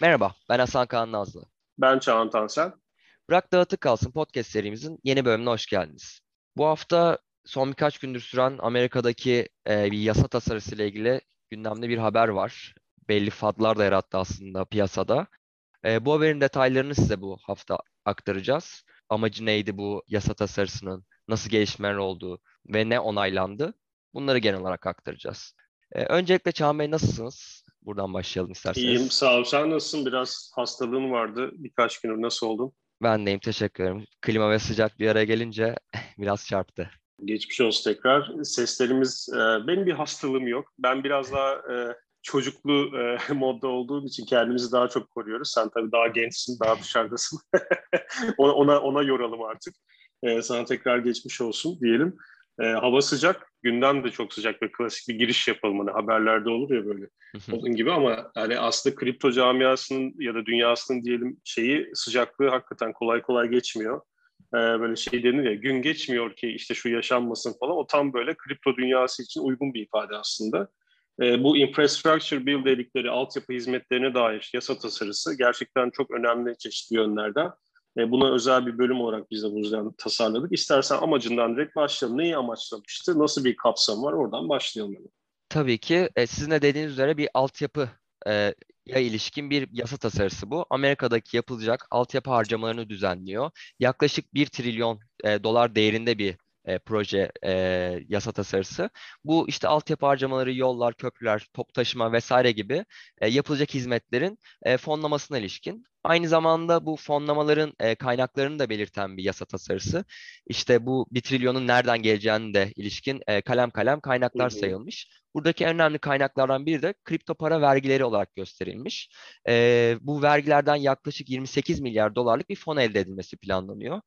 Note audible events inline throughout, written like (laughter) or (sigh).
Merhaba, ben Hasan Kaan Nazlı. Ben Çağan Tansel. Bırak Dağıtık Kalsın podcast serimizin yeni bölümüne hoş geldiniz. Bu hafta son birkaç gündür süren Amerika'daki e, bir yasa tasarısı ile ilgili gündemde bir haber var. Belli fadlar da yarattı aslında piyasada. E, bu haberin detaylarını size bu hafta aktaracağız. Amacı neydi bu yasa tasarısının, nasıl gelişmeler olduğu ve ne onaylandı? Bunları genel olarak aktaracağız. E, öncelikle Çağan Bey nasılsınız? Buradan başlayalım isterseniz. İyiyim sağ ol. Sen nasılsın? Biraz hastalığın vardı. Birkaç gündür nasıl oldun? Ben deyim teşekkür ederim. Klima ve sıcak bir araya gelince (laughs) biraz çarptı. Geçmiş olsun tekrar. Seslerimiz, e, benim bir hastalığım yok. Ben biraz daha e, çocuklu e, (laughs) modda olduğum için kendimizi daha çok koruyoruz. Sen tabii daha gençsin, daha dışarıdasın. (laughs) ona, ona, ona yoralım artık. E, sana tekrar geçmiş olsun diyelim. E, hava sıcak, gündem de çok sıcak ve klasik bir giriş yapalım. Hani haberlerde olur ya böyle onun gibi ama hani aslında kripto camiasının ya da dünyasının diyelim şeyi sıcaklığı hakikaten kolay kolay geçmiyor. Ee, böyle şey denir ya gün geçmiyor ki işte şu yaşanmasın falan. O tam böyle kripto dünyası için uygun bir ifade aslında. Ee, bu infrastructure bill dedikleri altyapı hizmetlerine dair yasa tasarısı gerçekten çok önemli çeşitli yönlerden. E, buna özel bir bölüm olarak biz de bu yüzden tasarladık. İstersen amacından direkt başlayalım. Neyi amaçlamıştı? Nasıl bir kapsam var? Oradan başlayalım. Yani. Tabii ki e, sizin de dediğiniz üzere bir altyapı e, ya ilişkin bir yasa tasarısı bu. Amerika'daki yapılacak altyapı harcamalarını düzenliyor. Yaklaşık 1 trilyon e, dolar değerinde bir e, proje e, yasa tasarısı. Bu işte altyapı harcamaları, yollar, köprüler, top taşıma vesaire gibi e, yapılacak hizmetlerin e, fonlamasına ilişkin. Aynı zamanda bu fonlamaların e, kaynaklarını da belirten bir yasa tasarısı. İşte bu bir trilyonun nereden geleceğini de ilişkin e, kalem kalem kaynaklar sayılmış. Buradaki en önemli kaynaklardan biri de kripto para vergileri olarak gösterilmiş. E, bu vergilerden yaklaşık 28 milyar dolarlık bir fon elde edilmesi planlanıyor.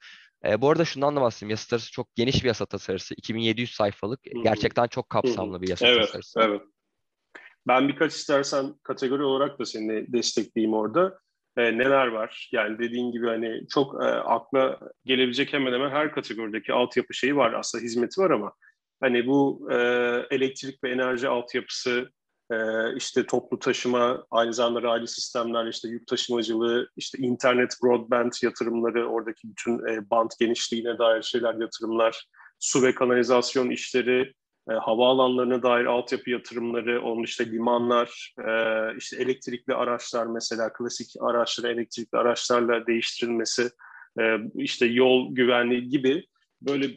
E, bu arada şundan da bahsedeyim. Yasa tasarısı çok geniş bir yasa tasarısı. 2700 sayfalık. Hı-hı. Gerçekten çok kapsamlı bir yasa evet, tasarısı. Evet. Ben birkaç istersen kategori olarak da seni destekleyeyim orada. E, neler var? Yani dediğin gibi hani çok e, akla gelebilecek hemen hemen her kategorideki altyapı şeyi var. Aslında hizmeti var ama hani bu e, elektrik ve enerji altyapısı, ee, işte toplu taşıma, aynı zamanda raylı sistemler, işte yük taşımacılığı, işte internet, broadband yatırımları, oradaki bütün e, band genişliğine dair şeyler, yatırımlar, su ve kanalizasyon işleri, e, havaalanlarına dair altyapı yatırımları, onun işte limanlar, e, işte elektrikli araçlar mesela klasik araçları elektrikli araçlarla değiştirilmesi, e, işte yol güvenliği gibi böyle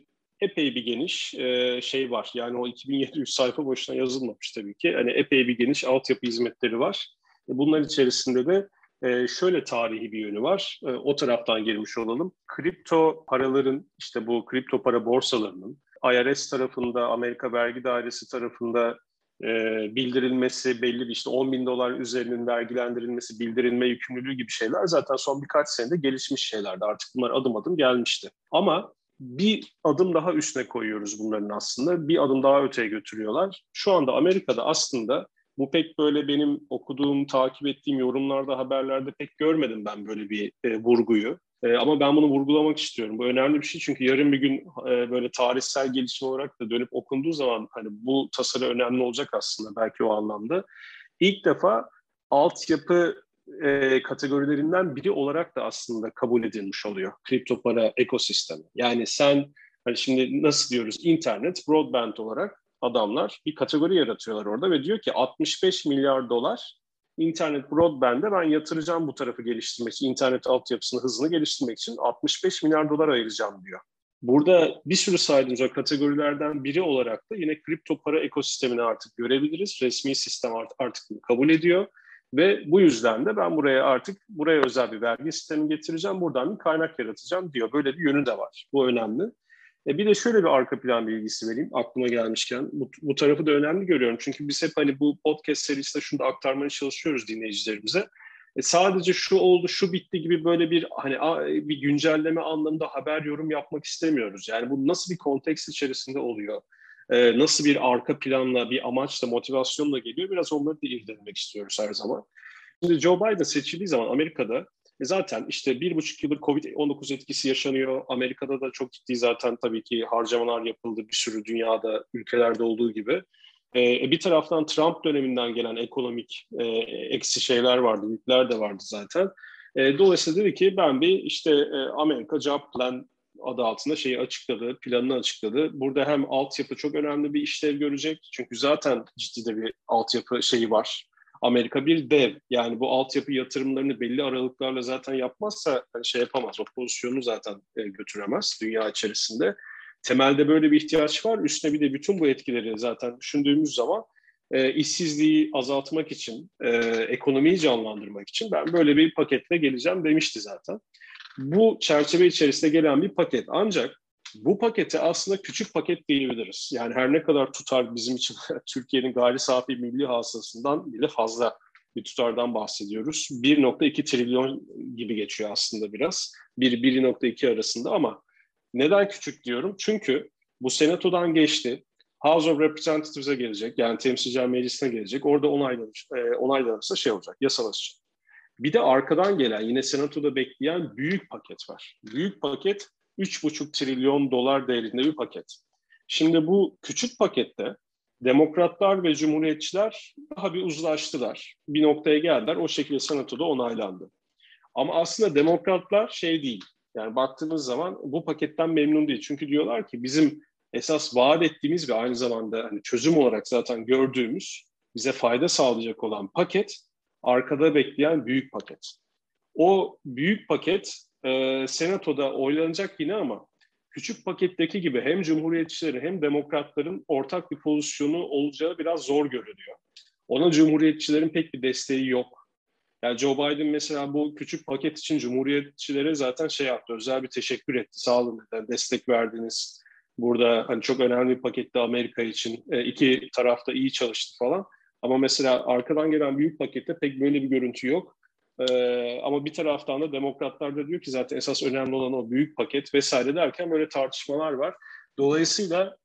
epey bir geniş e, şey var. Yani o 2700 sayfa boşuna yazılmamış tabii ki. Hani epey bir geniş altyapı hizmetleri var. E, bunlar içerisinde de e, şöyle tarihi bir yönü var. E, o taraftan girmiş olalım. Kripto paraların işte bu kripto para borsalarının IRS tarafında, Amerika Vergi Dairesi tarafında e, bildirilmesi, belli bir işte 10 bin dolar üzerinin vergilendirilmesi, bildirilme yükümlülüğü gibi şeyler zaten son birkaç senede gelişmiş şeylerdi. Artık bunlar adım adım gelmişti. Ama bir adım daha üstüne koyuyoruz bunların aslında. Bir adım daha öteye götürüyorlar. Şu anda Amerika'da aslında bu pek böyle benim okuduğum, takip ettiğim yorumlarda, haberlerde pek görmedim ben böyle bir e, vurguyu. E, ama ben bunu vurgulamak istiyorum. Bu önemli bir şey çünkü yarın bir gün e, böyle tarihsel gelişim olarak da dönüp okunduğu zaman hani bu tasarı önemli olacak aslında belki o anlamda. İlk defa altyapı e, kategorilerinden biri olarak da aslında kabul edilmiş oluyor kripto para ekosistemi. Yani sen hani şimdi nasıl diyoruz internet, broadband olarak adamlar bir kategori yaratıyorlar orada ve diyor ki 65 milyar dolar internet broadband'e ben yatıracağım bu tarafı geliştirmek için, internet altyapısını, hızını geliştirmek için 65 milyar dolar ayıracağım diyor. Burada bir sürü saydığımız kategorilerden biri olarak da yine kripto para ekosistemini artık görebiliriz. Resmi sistem artık kabul ediyor ve bu yüzden de ben buraya artık buraya özel bir vergi sistemi getireceğim, buradan bir kaynak yaratacağım diyor. Böyle bir yönü de var. Bu önemli. E bir de şöyle bir arka plan bilgisi vereyim aklıma gelmişken. Bu, bu tarafı da önemli görüyorum. Çünkü biz hep hani bu podcast serisinde şunu da aktarmaya çalışıyoruz dinleyicilerimize. E sadece şu oldu, şu bitti gibi böyle bir hani bir güncelleme anlamında haber yorum yapmak istemiyoruz. Yani bu nasıl bir konteks içerisinde oluyor? E, nasıl bir arka planla, bir amaçla, motivasyonla geliyor biraz onları da irdelemek istiyoruz her zaman. Şimdi Joe Biden seçildiği zaman Amerika'da e zaten işte bir buçuk yıldır Covid-19 etkisi yaşanıyor. Amerika'da da çok ciddi zaten tabii ki harcamalar yapıldı bir sürü dünyada, ülkelerde olduğu gibi. E, bir taraftan Trump döneminden gelen ekonomik e, eksi şeyler vardı, yükler de vardı zaten. E, dolayısıyla dedi ki ben bir işte e, Amerika Job Plan adı altında şeyi açıkladı, planını açıkladı. Burada hem altyapı çok önemli bir işlev görecek. Çünkü zaten ciddi de bir altyapı şeyi var. Amerika bir dev. Yani bu altyapı yatırımlarını belli aralıklarla zaten yapmazsa hani şey yapamaz. O pozisyonu zaten e, götüremez dünya içerisinde. Temelde böyle bir ihtiyaç var. Üstüne bir de bütün bu etkileri zaten düşündüğümüz zaman e, işsizliği azaltmak için, e, ekonomiyi canlandırmak için ben böyle bir paketle geleceğim demişti zaten. Bu çerçeve içerisinde gelen bir paket. Ancak bu pakete aslında küçük paket diyebiliriz. Yani her ne kadar tutar bizim için (laughs) Türkiye'nin gayri safi milli hasılasından bile fazla bir tutardan bahsediyoruz. 1.2 trilyon gibi geçiyor aslında biraz. 1-1.2 arasında ama neden küçük diyorum? Çünkü bu senatodan geçti. House of Representatives'e gelecek. Yani temsilciler meclisine gelecek. Orada onaylanır, e, onaylanırsa şey olacak, yasalaşacak. Bir de arkadan gelen yine senatoda bekleyen büyük paket var. Büyük paket 3,5 trilyon dolar değerinde bir paket. Şimdi bu küçük pakette demokratlar ve cumhuriyetçiler daha bir uzlaştılar. Bir noktaya geldiler. O şekilde senatoda onaylandı. Ama aslında demokratlar şey değil. Yani baktığımız zaman bu paketten memnun değil. Çünkü diyorlar ki bizim esas vaat ettiğimiz ve aynı zamanda hani çözüm olarak zaten gördüğümüz bize fayda sağlayacak olan paket arkada bekleyen büyük paket. O büyük paket e, senatoda oylanacak yine ama küçük paketteki gibi hem cumhuriyetçileri hem demokratların ortak bir pozisyonu olacağı biraz zor görünüyor. Ona cumhuriyetçilerin pek bir desteği yok. Yani Joe Biden mesela bu küçük paket için cumhuriyetçilere zaten şey yaptı, özel bir teşekkür etti. Sağ olun, destek verdiniz. Burada hani çok önemli bir pakette Amerika için. E, iki tarafta iyi çalıştı falan. Ama mesela arkadan gelen büyük pakette pek böyle bir görüntü yok. Ee, ama bir taraftan da demokratlar da diyor ki zaten esas önemli olan o büyük paket vesaire derken böyle tartışmalar var. Dolayısıyla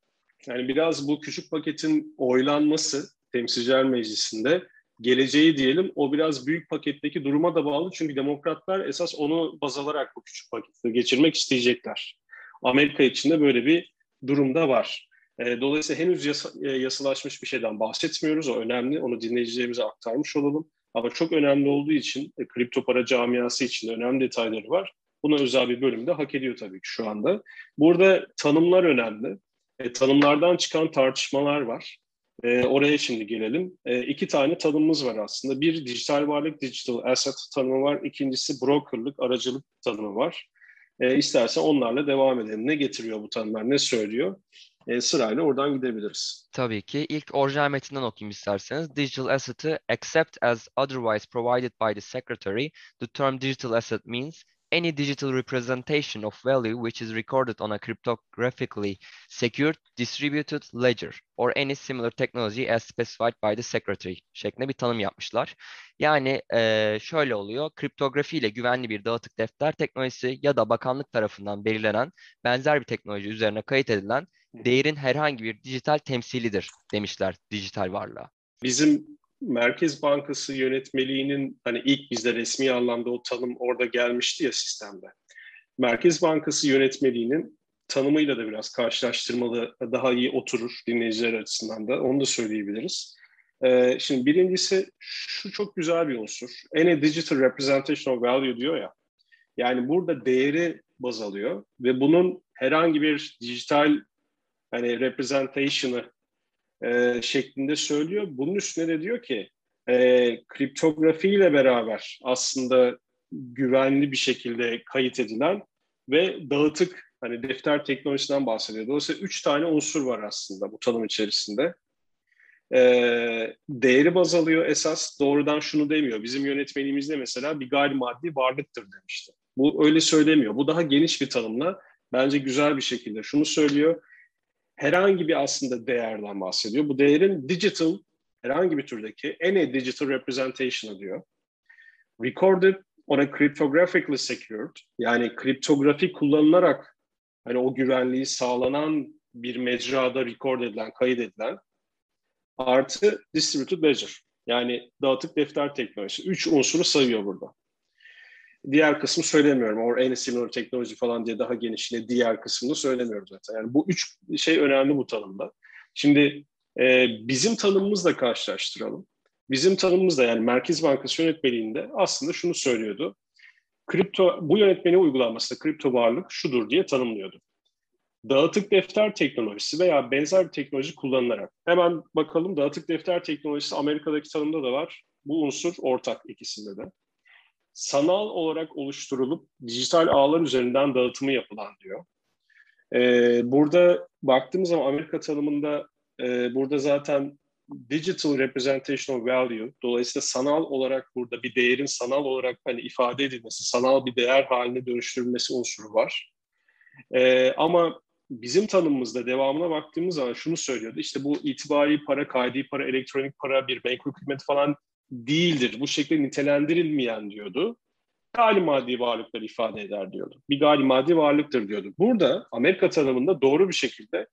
yani biraz bu küçük paketin oylanması temsilciler meclisinde geleceği diyelim o biraz büyük paketteki duruma da bağlı. Çünkü demokratlar esas onu baz alarak bu küçük paketi geçirmek isteyecekler. Amerika içinde böyle bir durumda var. E, dolayısıyla henüz yasa, e, yasalaşmış bir şeyden bahsetmiyoruz. O önemli. Onu dinleyicilerimize aktarmış olalım. Ama çok önemli olduğu için e, kripto para camiası için önemli detayları var. Buna özel bir bölümde hak ediyor tabii ki şu anda. Burada tanımlar önemli. E, tanımlardan çıkan tartışmalar var. E, oraya şimdi gelelim. E, iki tane tanımımız var aslında. Bir dijital varlık, digital asset tanımı var. İkincisi brokerlık, aracılık tanımı var. E, istersen onlarla devam edelim. Ne getiriyor bu tanımlar, ne söylüyor? E, sırayla oradan gidebiliriz. Tabii ki. İlk orijinal metinden okuyayım isterseniz. Digital asset'ı except as otherwise provided by the secretary, the term digital asset means any digital representation of value which is recorded on a cryptographically secured distributed ledger or any similar technology as specified by the secretary şeklinde bir tanım yapmışlar. Yani e, şöyle oluyor, kriptografi ile güvenli bir dağıtık defter teknolojisi ya da bakanlık tarafından belirlenen benzer bir teknoloji üzerine kayıt edilen değerin herhangi bir dijital temsilidir demişler dijital varlığa. Bizim Merkez Bankası yönetmeliğinin hani ilk bizde resmi anlamda o tanım orada gelmişti ya sistemde. Merkez Bankası yönetmeliğinin tanımıyla da biraz karşılaştırmalı daha iyi oturur dinleyiciler açısından da onu da söyleyebiliriz. Ee, şimdi birincisi şu çok güzel bir unsur. Any digital representation of value diyor ya. Yani burada değeri baz alıyor ve bunun herhangi bir dijital hani representation'ı e, şeklinde söylüyor. Bunun üstüne de diyor ki e, kriptografi ile beraber aslında güvenli bir şekilde kayıt edilen ve dağıtık hani defter teknolojisinden bahsediyor. Dolayısıyla üç tane unsur var aslında bu tanım içerisinde. E, değeri baz alıyor esas. Doğrudan şunu demiyor. Bizim yönetmenimizde mesela bir gayrimaddi varlıktır demişti. Bu öyle söylemiyor. Bu daha geniş bir tanımla bence güzel bir şekilde şunu söylüyor herhangi bir aslında değerden bahsediyor. Bu değerin digital, herhangi bir türdeki any digital representation diyor. Recorded on a cryptographically secured, yani kriptografi kullanılarak hani o güvenliği sağlanan bir mecrada record edilen, kaydedilen artı distributed ledger. Yani dağıtık defter teknolojisi. Üç unsuru sayıyor burada. Diğer kısmı söylemiyorum. Or any similar teknoloji falan diye daha genişine diğer kısmını söylemiyorum zaten. Yani bu üç şey önemli bu tanımda. Şimdi E, bizim tanımımızla karşılaştıralım. Bizim tanımımızda yani Merkez Bankası yönetmeliğinde aslında şunu söylüyordu. Kripto, bu yönetmeliğe uygulanmasında kripto varlık şudur diye tanımlıyordu. Dağıtık defter teknolojisi veya benzer bir teknoloji kullanılarak. Hemen bakalım dağıtık defter teknolojisi Amerika'daki tanımda da var. Bu unsur ortak ikisinde de. Sanal olarak oluşturulup dijital ağlar üzerinden dağıtımı yapılan diyor. Ee, burada baktığımız zaman Amerika tanımında e, burada zaten digital representation of value dolayısıyla sanal olarak burada bir değerin sanal olarak hani ifade edilmesi, sanal bir değer haline dönüştürülmesi unsuru var. Ee, ama bizim tanımımızda devamına baktığımız zaman şunu söylüyordu. İşte bu itibari para, kaydi para, elektronik para, bir bank hükümet falan değildir. Bu şekilde nitelendirilmeyen diyordu. Gali maddi varlıklar ifade eder diyordu. Bir gali maddi varlıktır diyordu. Burada Amerika tanımında doğru bir şekilde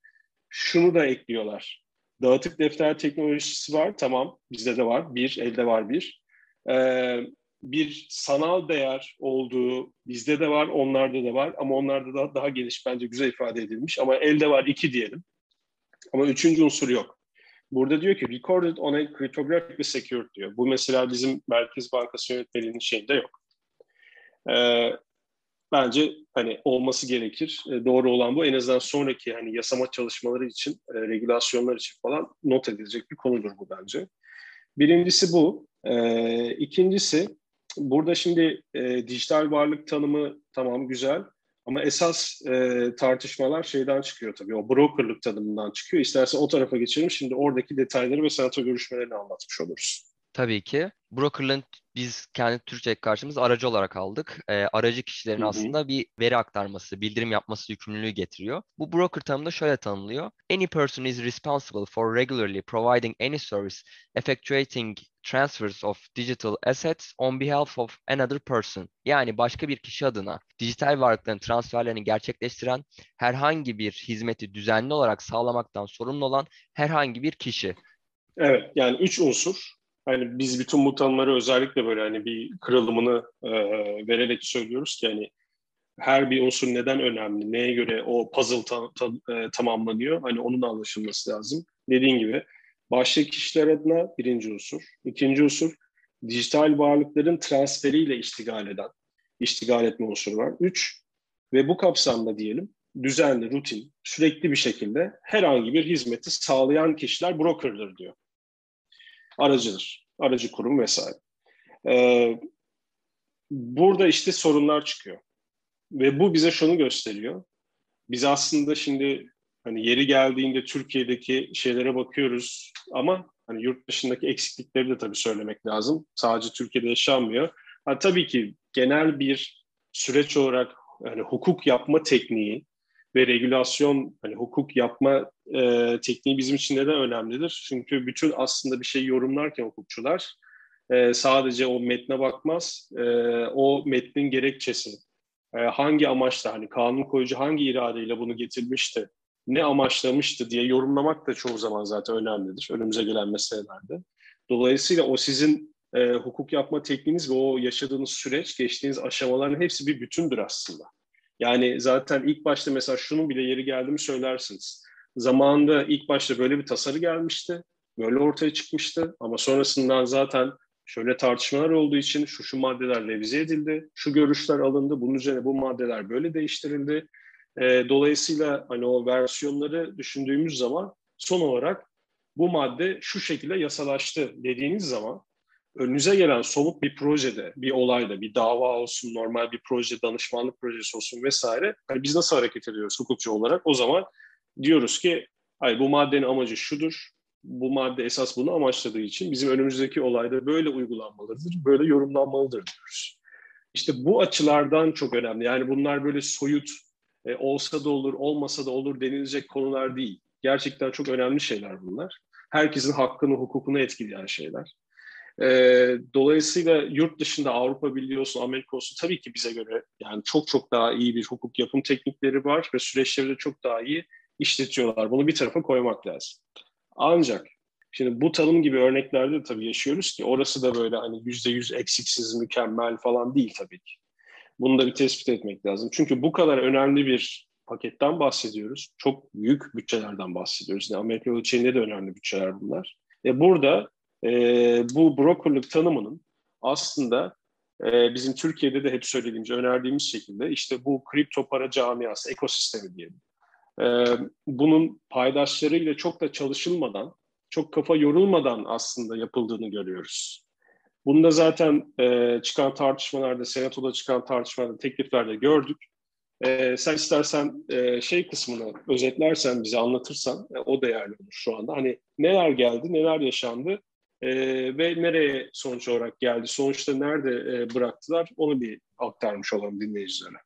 şunu da ekliyorlar. Dağıtık defter teknolojisi var. Tamam bizde de var. Bir, elde var bir. Ee, bir sanal değer olduğu bizde de var, onlarda da var. Ama onlarda da daha geniş bence güzel ifade edilmiş. Ama elde var iki diyelim. Ama üçüncü unsur yok. Burada diyor ki recorded on a cryptographically secured diyor. Bu mesela bizim Merkez Bankası yönetmeliğinin şeyinde yok. Ee, bence hani olması gerekir. E, doğru olan bu. En azından sonraki hani yasama çalışmaları için, e, regülasyonlar için falan not edilecek bir konudur bu bence. Birincisi bu. E, ikincisi burada şimdi e, dijital varlık tanımı tamam güzel ama esas e, tartışmalar şeyden çıkıyor tabii. O brokerlık tanımından çıkıyor. İstersen o tarafa geçelim. Şimdi oradaki detayları ve senato görüşmelerini anlatmış oluruz. Tabii ki. Brokerlığın biz kendi Türkçe karşımız aracı olarak aldık. E, aracı kişilerin hı hı. aslında bir veri aktarması, bildirim yapması yükümlülüğü getiriyor. Bu broker tanımda şöyle tanımlıyor. Any person is responsible for regularly providing any service effectuating transfers of digital assets on behalf of another person. Yani başka bir kişi adına dijital varlıkların transferlerini gerçekleştiren herhangi bir hizmeti düzenli olarak sağlamaktan sorumlu olan herhangi bir kişi. Evet yani üç unsur hani biz bütün bu tanımları özellikle böyle hani bir kırılımını e, vererek söylüyoruz ki hani her bir unsur neden önemli, neye göre o puzzle ta, ta, e, tamamlanıyor, hani onun anlaşılması lazım. Dediğin gibi başka kişiler adına birinci unsur. ikinci unsur dijital varlıkların transferiyle iştigal eden, iştigal etme unsuru var. Üç ve bu kapsamda diyelim düzenli, rutin, sürekli bir şekilde herhangi bir hizmeti sağlayan kişiler brokerdır diyor aracıdır. Aracı kurum vesaire. Ee, burada işte sorunlar çıkıyor. Ve bu bize şunu gösteriyor. Biz aslında şimdi hani yeri geldiğinde Türkiye'deki şeylere bakıyoruz ama hani yurt dışındaki eksiklikleri de tabii söylemek lazım. Sadece Türkiye'de yaşanmıyor. Ha, tabii ki genel bir süreç olarak hani hukuk yapma tekniği ve regülasyon, hani hukuk yapma e, tekniği bizim için neden önemlidir? Çünkü bütün aslında bir şey yorumlarken hukukçular e, sadece o metne bakmaz, e, o metnin gerekçesi, e, hangi amaçla, hani kanun koyucu hangi iradeyle bunu getirmişti, ne amaçlamıştı diye yorumlamak da çoğu zaman zaten önemlidir önümüze gelen meselelerde. Dolayısıyla o sizin e, hukuk yapma tekniğiniz ve o yaşadığınız süreç, geçtiğiniz aşamaların hepsi bir bütündür aslında. Yani zaten ilk başta mesela şunu bile yeri geldi mi söylersiniz. Zamanında ilk başta böyle bir tasarı gelmişti. Böyle ortaya çıkmıştı. Ama sonrasından zaten şöyle tartışmalar olduğu için şu şu maddeler revize edildi. Şu görüşler alındı. Bunun üzerine bu maddeler böyle değiştirildi. E, dolayısıyla hani o versiyonları düşündüğümüz zaman son olarak bu madde şu şekilde yasalaştı dediğiniz zaman önünüze gelen somut bir projede, bir olayda, bir dava olsun, normal bir proje, danışmanlık projesi olsun vesaire. Hani biz nasıl hareket ediyoruz hukukçu olarak? O zaman diyoruz ki hayır bu maddenin amacı şudur. Bu madde esas bunu amaçladığı için bizim önümüzdeki olayda böyle uygulanmalıdır, böyle yorumlanmalıdır diyoruz. İşte bu açılardan çok önemli. Yani bunlar böyle soyut, e, olsa da olur, olmasa da olur denilecek konular değil. Gerçekten çok önemli şeyler bunlar. Herkesin hakkını, hukukunu etkileyen şeyler. E, dolayısıyla yurt dışında Avrupa Birliği olsun, Amerika olsun tabii ki bize göre yani çok çok daha iyi bir hukuk yapım teknikleri var ve süreçleri de çok daha iyi işletiyorlar. Bunu bir tarafa koymak lazım. Ancak şimdi bu tanım gibi örneklerde de tabii yaşıyoruz ki orası da böyle hani yüzde yüz eksiksiz, mükemmel falan değil tabii ki. Bunu da bir tespit etmek lazım. Çünkü bu kadar önemli bir paketten bahsediyoruz. Çok büyük bütçelerden bahsediyoruz. Yani Amerika ölçeğinde de önemli bütçeler bunlar. E burada e, bu brokerlık tanımının aslında e, bizim Türkiye'de de hep söylediğimiz, önerdiğimiz şekilde işte bu kripto para camiası, ekosistemi diyelim. E, bunun paydaşlarıyla çok da çalışılmadan, çok kafa yorulmadan aslında yapıldığını görüyoruz. Bunda zaten e, çıkan tartışmalarda, senatoda çıkan tartışmalarda, tekliflerde gördük. E, sen istersen e, şey kısmını özetlersen, bize anlatırsan e, o değerli olur şu anda. Hani neler geldi, neler yaşandı e, ve nereye sonuç olarak geldi, sonuçta nerede e, bıraktılar onu bir aktarmış olalım dinleyicilere.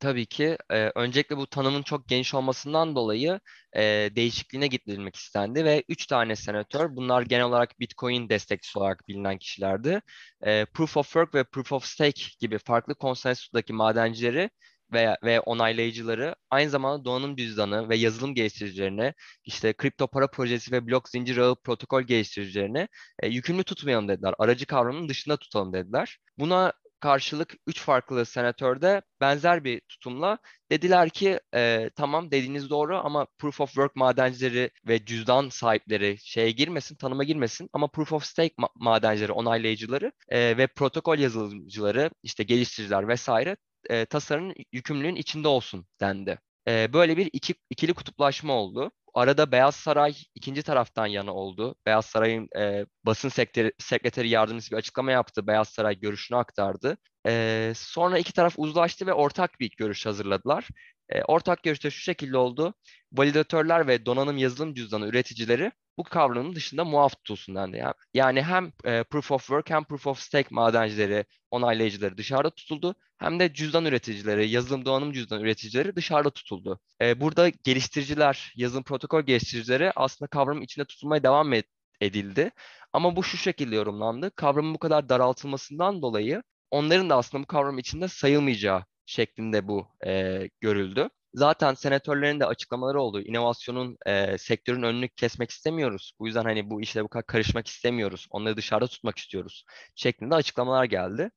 Tabii ki. E, öncelikle bu tanımın çok geniş olmasından dolayı e, değişikliğine gidilmek istendi ve üç tane senatör, bunlar genel olarak Bitcoin destekçisi olarak bilinen kişilerdi. E, Proof of Work ve Proof of Stake gibi farklı konsensüsteki madencileri ve, ve onaylayıcıları aynı zamanda donanım cüzdanı ve yazılım geliştiricilerine, işte kripto para projesi ve blok zincir ağı protokol geliştiricilerine e, yükümlü tutmayalım dediler. Aracı kavramının dışında tutalım dediler. Buna karşılık üç farklı senatörde benzer bir tutumla dediler ki e, tamam dediğiniz doğru ama proof of work madencileri ve cüzdan sahipleri şeye girmesin, tanıma girmesin ama proof of stake ma- madencileri, onaylayıcıları e, ve protokol yazılımcıları, işte geliştiriciler vesaire e, tasarının yükümlülüğün içinde olsun dendi. E, böyle bir iki, ikili kutuplaşma oldu. Arada Beyaz Saray ikinci taraftan yana oldu. Beyaz Saray'ın e, basın sekreteri, sekreteri yardımcısı bir açıklama yaptı. Beyaz Saray görüşünü aktardı. E, sonra iki taraf uzlaştı ve ortak bir görüş hazırladılar. E, ortak görüşte şu şekilde oldu. Validatörler ve donanım yazılım cüzdanı üreticileri bu kavramın dışında muaf tutulsun dendi. Yani, yani hem e, proof of work hem proof of stake madencileri, onaylayıcıları dışarıda tutuldu. Hem de cüzdan üreticileri, yazılım donanım cüzdan üreticileri dışarıda tutuldu. E, burada geliştiriciler, yazılım protokol geliştiricileri aslında kavramın içinde tutulmaya devam edildi. Ama bu şu şekilde yorumlandı. Kavramın bu kadar daraltılmasından dolayı onların da aslında bu kavram içinde sayılmayacağı şeklinde bu e, görüldü. Zaten senatörlerin de açıklamaları oldu. İnovasyonun e, sektörün önünü kesmek istemiyoruz. Bu yüzden hani bu işle bu kadar karışmak istemiyoruz. Onları dışarıda tutmak istiyoruz şeklinde açıklamalar geldi.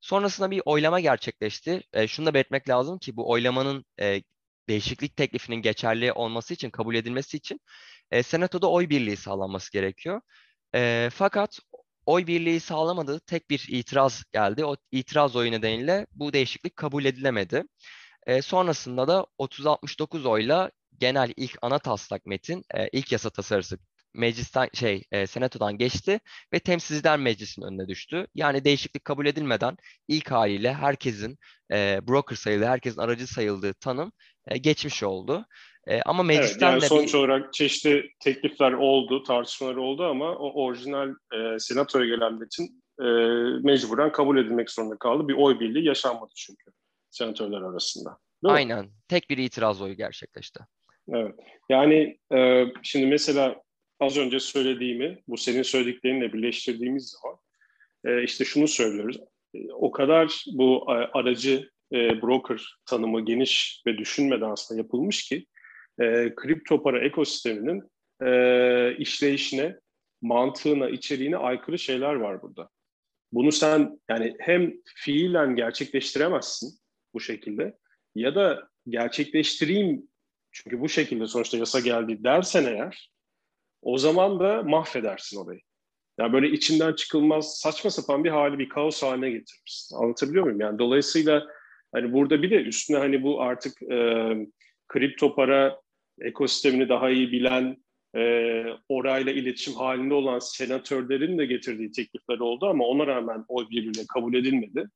Sonrasında bir oylama gerçekleşti. E, şunu da belirtmek lazım ki bu oylamanın e, değişiklik teklifinin geçerli olması için, kabul edilmesi için e, Senato'da oy birliği sağlanması gerekiyor. E, fakat oy birliği sağlamadığı tek bir itiraz geldi. O itiraz oyu nedeniyle bu değişiklik kabul edilemedi. E, sonrasında da 30-69 oyla genel ilk ana taslak metin, e, ilk yasa tasarısı meclisten şey e, senatodan geçti ve temsilciler meclisinin önüne düştü. Yani değişiklik kabul edilmeden ilk haliyle herkesin e, broker sayıldığı, herkesin aracı sayıldığı tanım e, geçmiş oldu. E, ama meclisten evet, yani de sonuç bir... olarak çeşitli teklifler oldu, tartışmalar oldu ama o orijinal e, senatoya gelen metin e, mecburen kabul edilmek zorunda kaldı. Bir oy birliği yaşanmadı çünkü senatörler arasında. Aynen. Mi? Tek bir itiraz oyu gerçekleşti. Evet. Yani e, şimdi mesela az önce söylediğimi, bu senin söylediklerinle birleştirdiğimiz zaman e, işte şunu söylüyoruz. E, o kadar bu aracı e, broker tanımı geniş ve düşünmeden aslında yapılmış ki e, kripto para ekosisteminin e, işleyişine, mantığına, içeriğine aykırı şeyler var burada. Bunu sen yani hem fiilen gerçekleştiremezsin bu şekilde ya da gerçekleştireyim çünkü bu şekilde sonuçta yasa geldi dersen eğer o zaman da mahvedersin orayı. Yani böyle içinden çıkılmaz saçma sapan bir hali, bir kaos haline getirmişsin. Anlatabiliyor muyum? Yani dolayısıyla hani burada bir de üstüne hani bu artık e, kripto para ekosistemini daha iyi bilen, e, orayla iletişim halinde olan senatörlerin de getirdiği teklifler oldu ama ona rağmen oy birliğiyle kabul edilmedi.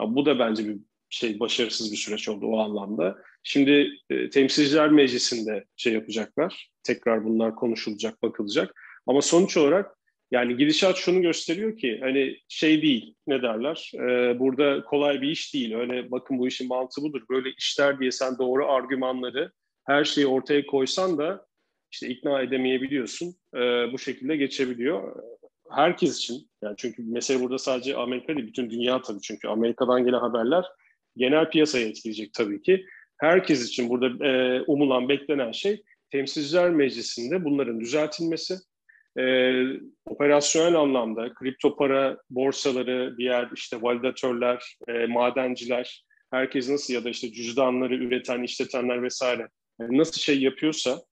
Ya bu da bence bir şey başarısız bir süreç oldu o anlamda. Şimdi e, Temsilciler Meclisi'nde şey yapacaklar. Tekrar bunlar konuşulacak, bakılacak. Ama sonuç olarak yani gidişat şunu gösteriyor ki hani şey değil ne derler e, burada kolay bir iş değil öyle bakın bu işin mantığı budur böyle işler diye sen doğru argümanları her şeyi ortaya koysan da işte ikna edemeyebiliyorsun e, bu şekilde geçebiliyor herkes için yani çünkü mesele burada sadece Amerika değil bütün dünya tabii çünkü Amerika'dan gelen haberler genel piyasayı etkileyecek tabii ki. Herkes için burada e, umulan, beklenen şey Temsilciler Meclisi'nde bunların düzeltilmesi. E, operasyonel anlamda kripto para borsaları, diğer işte validatörler, e, madenciler herkes nasıl ya da işte cüzdanları üreten, işletenler vesaire nasıl şey yapıyorsa,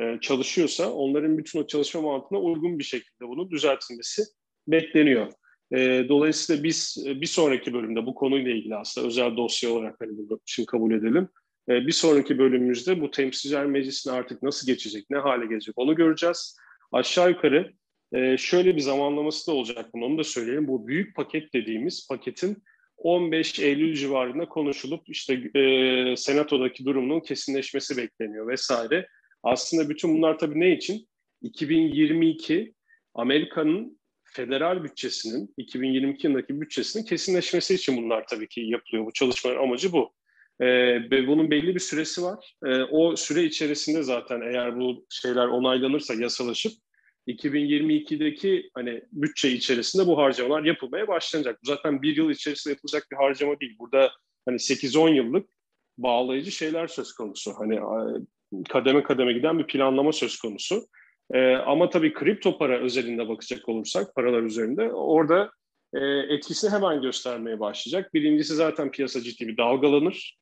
e, çalışıyorsa onların bütün o çalışma mantığına uygun bir şekilde bunu düzeltilmesi bekleniyor. E, dolayısıyla biz e, bir sonraki bölümde bu konuyla ilgili aslında özel dosya olarak hani bunu şimdi kabul edelim. E, bir sonraki bölümümüzde bu temsilciler meclisine artık nasıl geçecek, ne hale gelecek onu göreceğiz. Aşağı yukarı e, şöyle bir zamanlaması da olacak bunu onu da söyleyelim. Bu büyük paket dediğimiz paketin 15 Eylül civarında konuşulup işte e, senatodaki durumunun kesinleşmesi bekleniyor vesaire. Aslında bütün bunlar tabii ne için? 2022 Amerika'nın federal bütçesinin 2022 yılındaki bütçesinin kesinleşmesi için bunlar tabii ki yapılıyor. Bu çalışmaların amacı bu. Ee, ve bunun belli bir süresi var. Ee, o süre içerisinde zaten eğer bu şeyler onaylanırsa yasalaşıp 2022'deki hani bütçe içerisinde bu harcamalar yapılmaya başlanacak. Bu zaten bir yıl içerisinde yapılacak bir harcama değil. Burada hani 8-10 yıllık bağlayıcı şeyler söz konusu. Hani kademe kademe giden bir planlama söz konusu. Ee, ama tabii kripto para özelinde bakacak olursak, paralar üzerinde orada e, etkisini hemen göstermeye başlayacak. Birincisi zaten piyasa ciddi bir dalgalanır.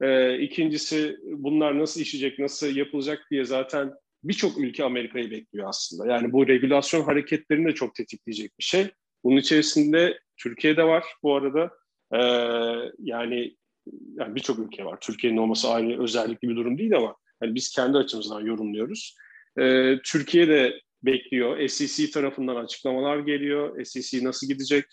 E, ikincisi bunlar nasıl işleyecek, nasıl yapılacak diye zaten birçok ülke Amerika'yı bekliyor aslında. Yani bu regülasyon hareketlerini de çok tetikleyecek bir şey. Bunun içerisinde Türkiye'de var bu arada. E, yani yani birçok ülke var. Türkiye'nin olması ayrı özellikli bir durum değil ama yani biz kendi açımızdan yorumluyoruz. E, Türkiye de bekliyor. SEC tarafından açıklamalar geliyor. SEC nasıl gidecek?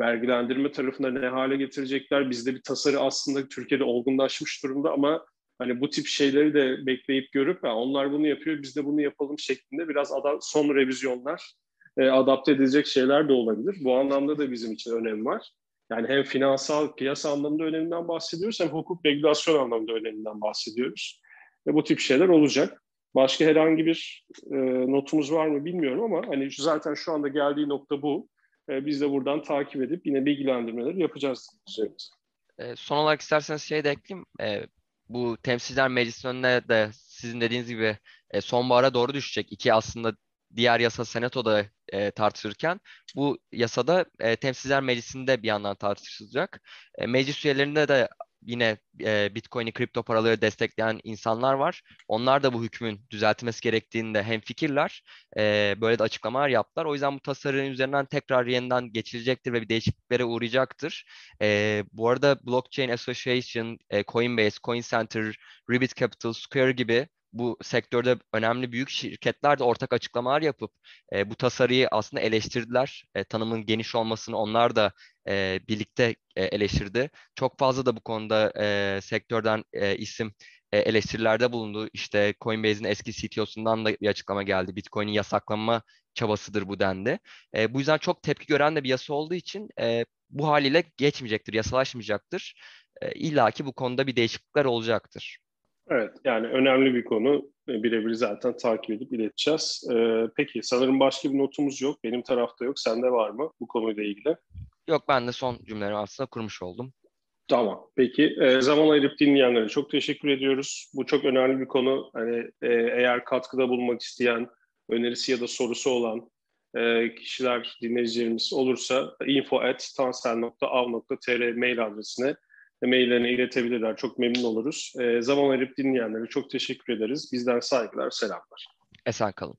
Vergilendirme tarafında ne hale getirecekler? Bizde bir tasarı aslında Türkiye'de olgunlaşmış durumda ama hani bu tip şeyleri de bekleyip görüp ha, onlar bunu yapıyor biz de bunu yapalım şeklinde biraz ada, son revizyonlar e, adapte edilecek şeyler de olabilir. Bu anlamda da bizim için önem var. Yani hem finansal piyasa anlamında öneminden bahsediyoruz hem hukuk regülasyon anlamında öneminden bahsediyoruz. Ve bu tip şeyler olacak. Başka herhangi bir e, notumuz var mı bilmiyorum ama hani zaten şu anda geldiği nokta bu. E, biz de buradan takip edip yine bilgilendirmeleri yapacağız. E, son olarak isterseniz şey de ekleyeyim. E, bu temsilciler meclisinin önüne de sizin dediğiniz gibi e, sonbahara doğru düşecek. İki aslında diğer yasa senatoda e, tartışırken bu yasada e, temsilciler meclisinde bir yandan tartışılacak. E, meclis üyelerinde de yine e, Bitcoin'i kripto paraları destekleyen insanlar var. Onlar da bu hükmün düzeltilmesi gerektiğinde hem fikirler e, böyle de açıklamalar yaptılar. O yüzden bu tasarının üzerinden tekrar yeniden geçilecektir ve bir değişikliklere uğrayacaktır. E, bu arada Blockchain Association, e, Coinbase, Coin Center, Ribbit Capital, Square gibi bu sektörde önemli büyük şirketler de ortak açıklamalar yapıp e, bu tasarıyı aslında eleştirdiler. E, tanımın geniş olmasını onlar da e, birlikte e, eleştirdi. Çok fazla da bu konuda e, sektörden e, isim e, eleştirilerde bulundu. İşte Coinbase'in eski CTO'sundan da bir açıklama geldi. Bitcoin'in yasaklanma çabasıdır bu dendi. E, bu yüzden çok tepki gören de bir yasa olduğu için e, bu haliyle geçmeyecektir, yasalaşmayacaktır. E, İlla ki bu konuda bir değişiklikler olacaktır. Evet, yani önemli bir konu. Birebir zaten takip edip ileteceğiz. Ee, peki, sanırım başka bir notumuz yok. Benim tarafta yok. Sende var mı bu konuyla ilgili? Yok, ben de son cümleleri aslında kurmuş oldum. Tamam, peki. E, zaman ayırıp dinleyenlere çok teşekkür ediyoruz. Bu çok önemli bir konu. Hani e, eğer katkıda bulunmak isteyen, önerisi ya da sorusu olan e, kişiler, dinleyicilerimiz olursa info.tansel.av.tr mail adresine maillerini iletebilirler. Çok memnun oluruz. E, zaman ayırıp dinleyenlere çok teşekkür ederiz. Bizden saygılar, selamlar. Esen kalın.